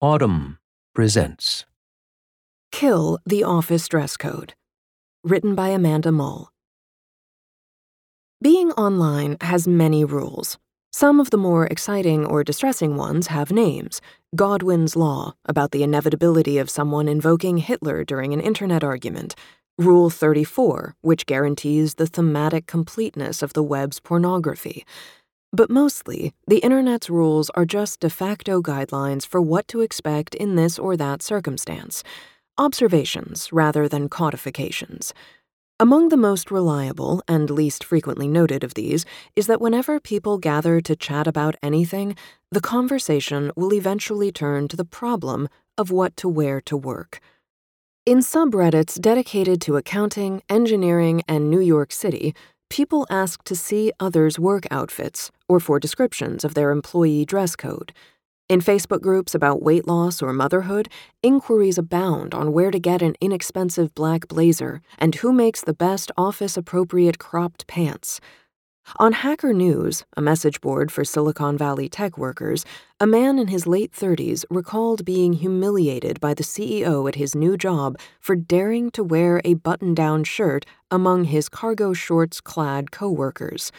Audm presents Kill the Office Dress Code. Written by Amanda Mull. Being online has many rules. Some of the more exciting or distressing ones have names. Godwin's Law, about the inevitability of someone invoking Hitler during an internet argument. Rule 34, which guarantees the thematic completeness of the web's pornography. But mostly, the Internet's rules are just de facto guidelines for what to expect in this or that circumstance, observations rather than codifications. Among the most reliable and least frequently noted of these is that whenever people gather to chat about anything, the conversation will eventually turn to the problem of what to wear to work. In subreddits dedicated to accounting, engineering, and New York City, people ask to see others' work outfits or for descriptions of their employee dress code. In Facebook groups about weight loss or motherhood, inquiries abound on where to get an inexpensive black blazer and who makes the best office appropriate cropped pants. On Hacker News, a message board for Silicon Valley tech workers, a man in his late 30s recalled being humiliated by the CEO at his new job for daring to wear a button down shirt among his cargo shorts clad coworkers.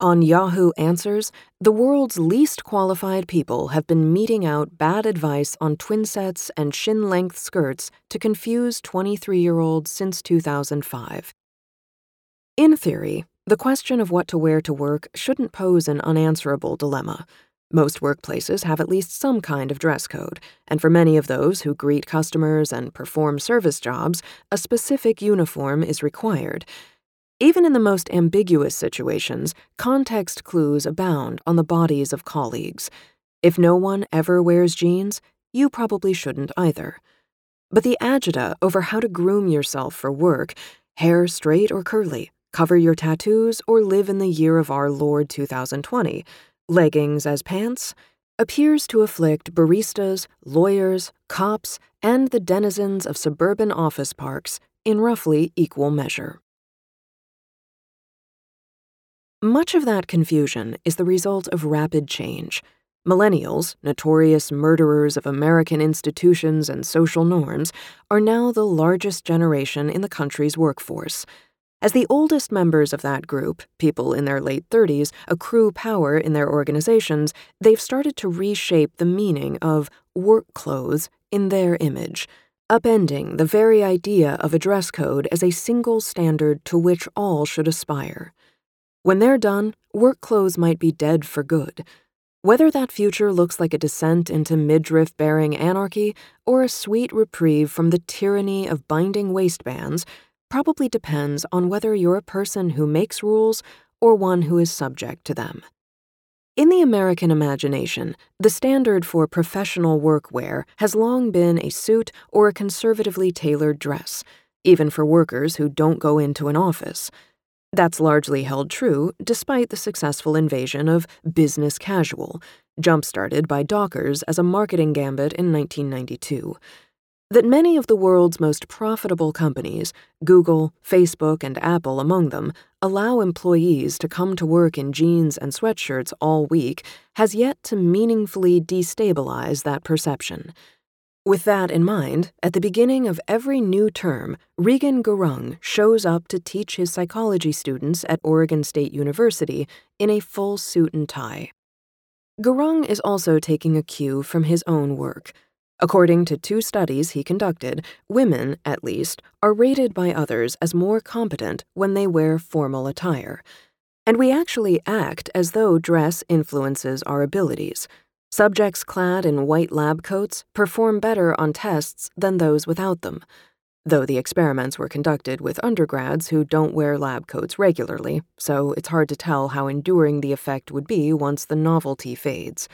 On Yahoo Answers, the world's least qualified people have been meting out bad advice on twin sets and shin length skirts to confuse 23 year olds since 2005. In theory, the question of what to wear to work shouldn't pose an unanswerable dilemma. Most workplaces have at least some kind of dress code, and for many of those who greet customers and perform service jobs, a specific uniform is required. Even in the most ambiguous situations, context clues abound on the bodies of colleagues. If no one ever wears jeans, you probably shouldn't either. But the agita over how to groom yourself for work, hair straight or curly, cover your tattoos, or live in the year of our Lord 2020, leggings as pants, appears to afflict baristas, lawyers, cops, and the denizens of suburban office parks in roughly equal measure. Much of that confusion is the result of rapid change. Millennials, notorious murderers of American institutions and social norms, are now the largest generation in the country's workforce. As the oldest members of that group, people in their late 30s, accrue power in their organizations, they've started to reshape the meaning of work clothes in their image, upending the very idea of a dress code as a single standard to which all should aspire. When they're done, work clothes might be dead for good. Whether that future looks like a descent into midriff bearing anarchy or a sweet reprieve from the tyranny of binding waistbands probably depends on whether you're a person who makes rules or one who is subject to them. In the American imagination, the standard for professional workwear has long been a suit or a conservatively tailored dress, even for workers who don't go into an office. That's largely held true despite the successful invasion of business casual, jump started by Dockers as a marketing gambit in 1992 that many of the world's most profitable companies, Google, Facebook, and Apple among them, allow employees to come to work in jeans and sweatshirts all week has yet to meaningfully destabilize that perception. With that in mind, at the beginning of every new term, Regan Gurung shows up to teach his psychology students at Oregon State University in a full suit and tie. Gurung is also taking a cue from his own work. According to two studies he conducted, women, at least, are rated by others as more competent when they wear formal attire. And we actually act as though dress influences our abilities. Subjects clad in white lab coats perform better on tests than those without them, though the experiments were conducted with undergrads who don't wear lab coats regularly, so it's hard to tell how enduring the effect would be once the novelty fades.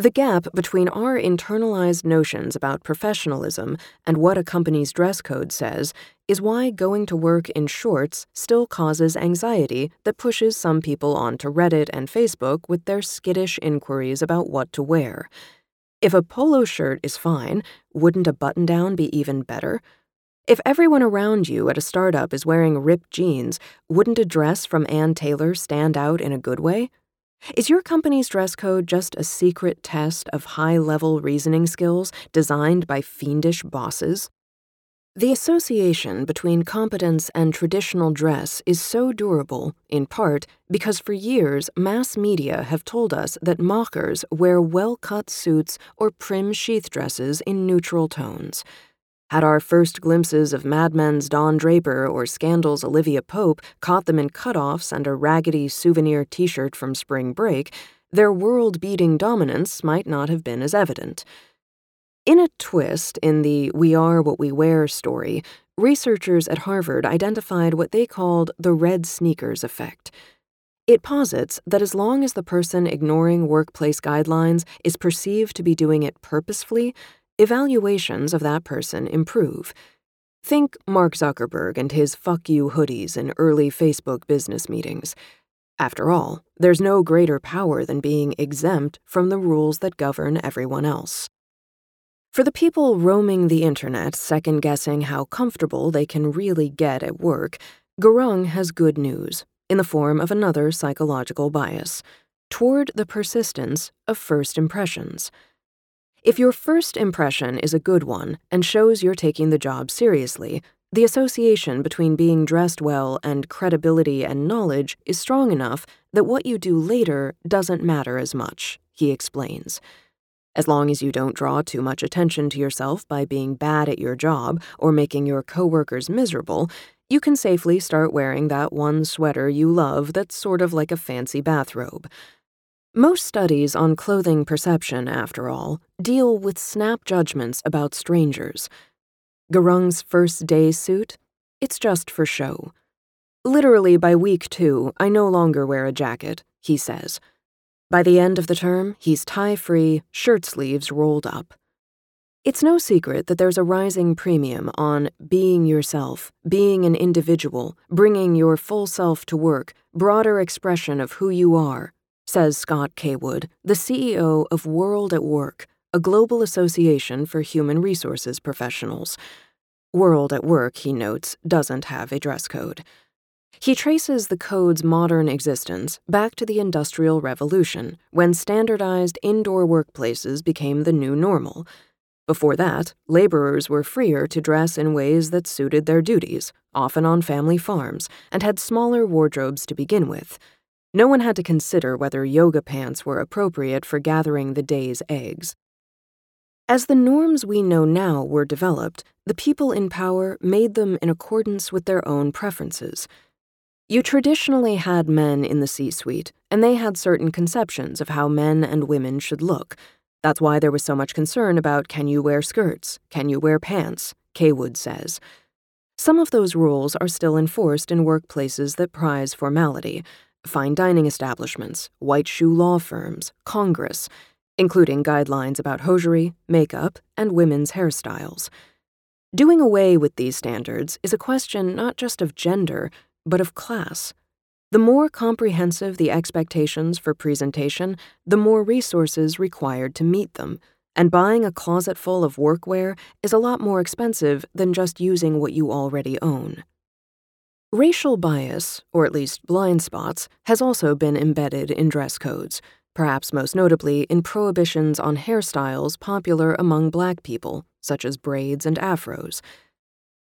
The gap between our internalized notions about professionalism and what a company's dress code says is why going to work in shorts still causes anxiety that pushes some people onto Reddit and Facebook with their skittish inquiries about what to wear. If a polo shirt is fine, wouldn't a button down be even better? If everyone around you at a startup is wearing ripped jeans, wouldn't a dress from Ann Taylor stand out in a good way? Is your company's dress code just a secret test of high level reasoning skills designed by fiendish bosses? The association between competence and traditional dress is so durable, in part, because for years mass media have told us that mockers wear well cut suits or prim sheath dresses in neutral tones. Had our first glimpses of Mad Men's Don Draper or Scandal's Olivia Pope caught them in cutoffs and a raggedy souvenir t shirt from spring break, their world beating dominance might not have been as evident. In a twist in the We Are What We Wear story, researchers at Harvard identified what they called the red sneakers effect. It posits that as long as the person ignoring workplace guidelines is perceived to be doing it purposefully, evaluations of that person improve. Think Mark Zuckerberg and his fuck you hoodies in early Facebook business meetings. After all, there's no greater power than being exempt from the rules that govern everyone else. For the people roaming the internet, second guessing how comfortable they can really get at work, Gurung has good news in the form of another psychological bias toward the persistence of first impressions. If your first impression is a good one and shows you're taking the job seriously, the association between being dressed well and credibility and knowledge is strong enough that what you do later doesn't matter as much, he explains. As long as you don't draw too much attention to yourself by being bad at your job or making your coworkers miserable, you can safely start wearing that one sweater you love that's sort of like a fancy bathrobe. Most studies on clothing perception, after all, deal with snap judgments about strangers. Gurung's first day suit? It's just for show. Literally by week two, I no longer wear a jacket, he says. By the end of the term, he's tie free, shirt sleeves rolled up. It's no secret that there's a rising premium on being yourself, being an individual, bringing your full self to work, broader expression of who you are, says Scott Cawood, the CEO of World at Work, a global association for human resources professionals. World at Work, he notes, doesn't have a dress code. He traces the code's modern existence back to the Industrial Revolution, when standardized indoor workplaces became the new normal. Before that, laborers were freer to dress in ways that suited their duties, often on family farms, and had smaller wardrobes to begin with. No one had to consider whether yoga pants were appropriate for gathering the day's eggs. As the norms we know now were developed, the people in power made them in accordance with their own preferences. You traditionally had men in the C suite, and they had certain conceptions of how men and women should look. That's why there was so much concern about can you wear skirts? Can you wear pants? Cawood says. Some of those rules are still enforced in workplaces that prize formality fine dining establishments, white shoe law firms, Congress, including guidelines about hosiery, makeup, and women's hairstyles. Doing away with these standards is a question not just of gender, but of class. The more comprehensive the expectations for presentation, the more resources required to meet them, and buying a closet full of workwear is a lot more expensive than just using what you already own. Racial bias, or at least blind spots, has also been embedded in dress codes, perhaps most notably in prohibitions on hairstyles popular among black people, such as braids and afros.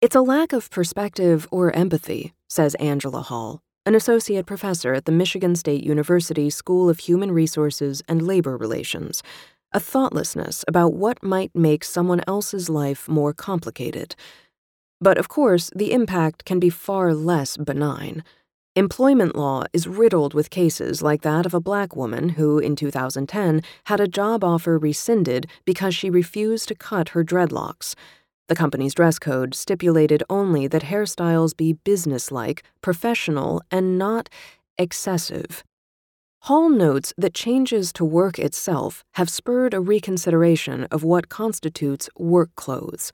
It's a lack of perspective or empathy, says Angela Hall, an associate professor at the Michigan State University School of Human Resources and Labor Relations, a thoughtlessness about what might make someone else's life more complicated. But of course, the impact can be far less benign. Employment law is riddled with cases like that of a black woman who, in 2010, had a job offer rescinded because she refused to cut her dreadlocks. The company's dress code stipulated only that hairstyles be businesslike, professional, and not excessive. Hall notes that changes to work itself have spurred a reconsideration of what constitutes work clothes.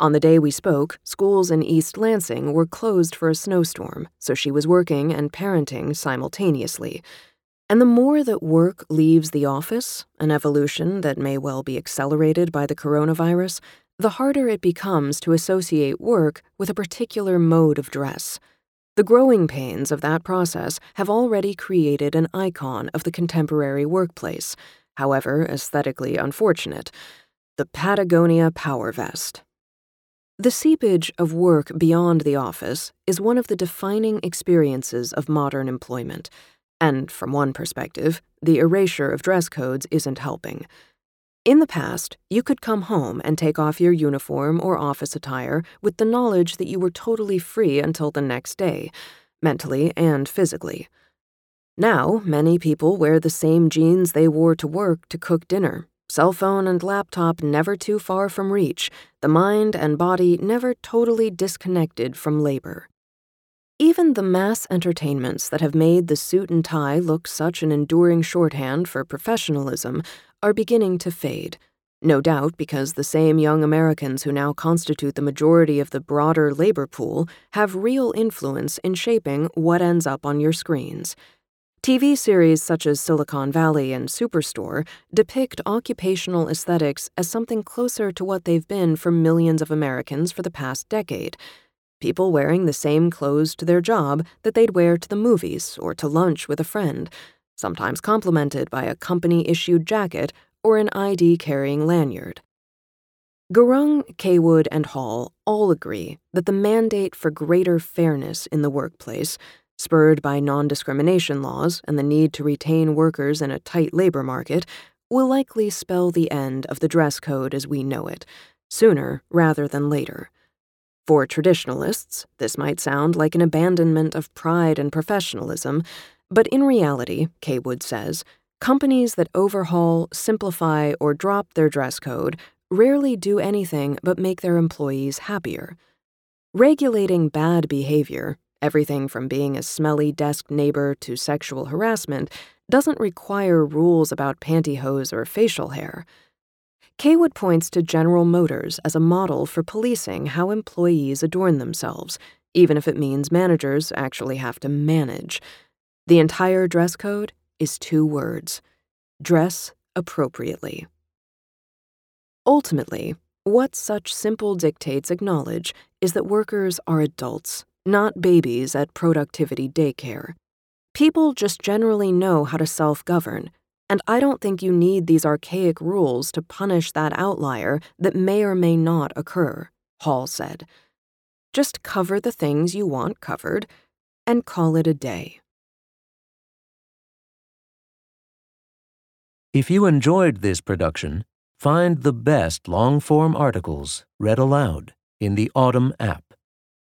On the day we spoke, schools in East Lansing were closed for a snowstorm, so she was working and parenting simultaneously. And the more that work leaves the office, an evolution that may well be accelerated by the coronavirus, the harder it becomes to associate work with a particular mode of dress. The growing pains of that process have already created an icon of the contemporary workplace, however aesthetically unfortunate the Patagonia Power Vest. The seepage of work beyond the office is one of the defining experiences of modern employment, and from one perspective, the erasure of dress codes isn't helping. In the past, you could come home and take off your uniform or office attire with the knowledge that you were totally free until the next day, mentally and physically. Now, many people wear the same jeans they wore to work to cook dinner, cell phone and laptop never too far from reach, the mind and body never totally disconnected from labor. Even the mass entertainments that have made the suit and tie look such an enduring shorthand for professionalism are beginning to fade. No doubt because the same young Americans who now constitute the majority of the broader labor pool have real influence in shaping what ends up on your screens. TV series such as Silicon Valley and Superstore depict occupational aesthetics as something closer to what they've been for millions of Americans for the past decade people wearing the same clothes to their job that they'd wear to the movies or to lunch with a friend, sometimes complemented by a company issued jacket or an ID carrying lanyard. Gurung, Cawood, and Hall all agree that the mandate for greater fairness in the workplace, spurred by non discrimination laws and the need to retain workers in a tight labor market, will likely spell the end of the dress code as we know it, sooner rather than later. For traditionalists, this might sound like an abandonment of pride and professionalism, but in reality, Cawood says, companies that overhaul, simplify, or drop their dress code rarely do anything but make their employees happier. Regulating bad behavior, everything from being a smelly desk neighbor to sexual harassment, doesn't require rules about pantyhose or facial hair. Cawood points to General Motors as a model for policing how employees adorn themselves, even if it means managers actually have to manage. The entire dress code is two words dress appropriately. Ultimately, what such simple dictates acknowledge is that workers are adults, not babies at productivity daycare. People just generally know how to self govern and I don't think you need these archaic rules to punish that outlier that may or may not occur, Hall said. Just cover the things you want covered and call it a day. If you enjoyed this production, find the best long form articles read aloud in the Audm app,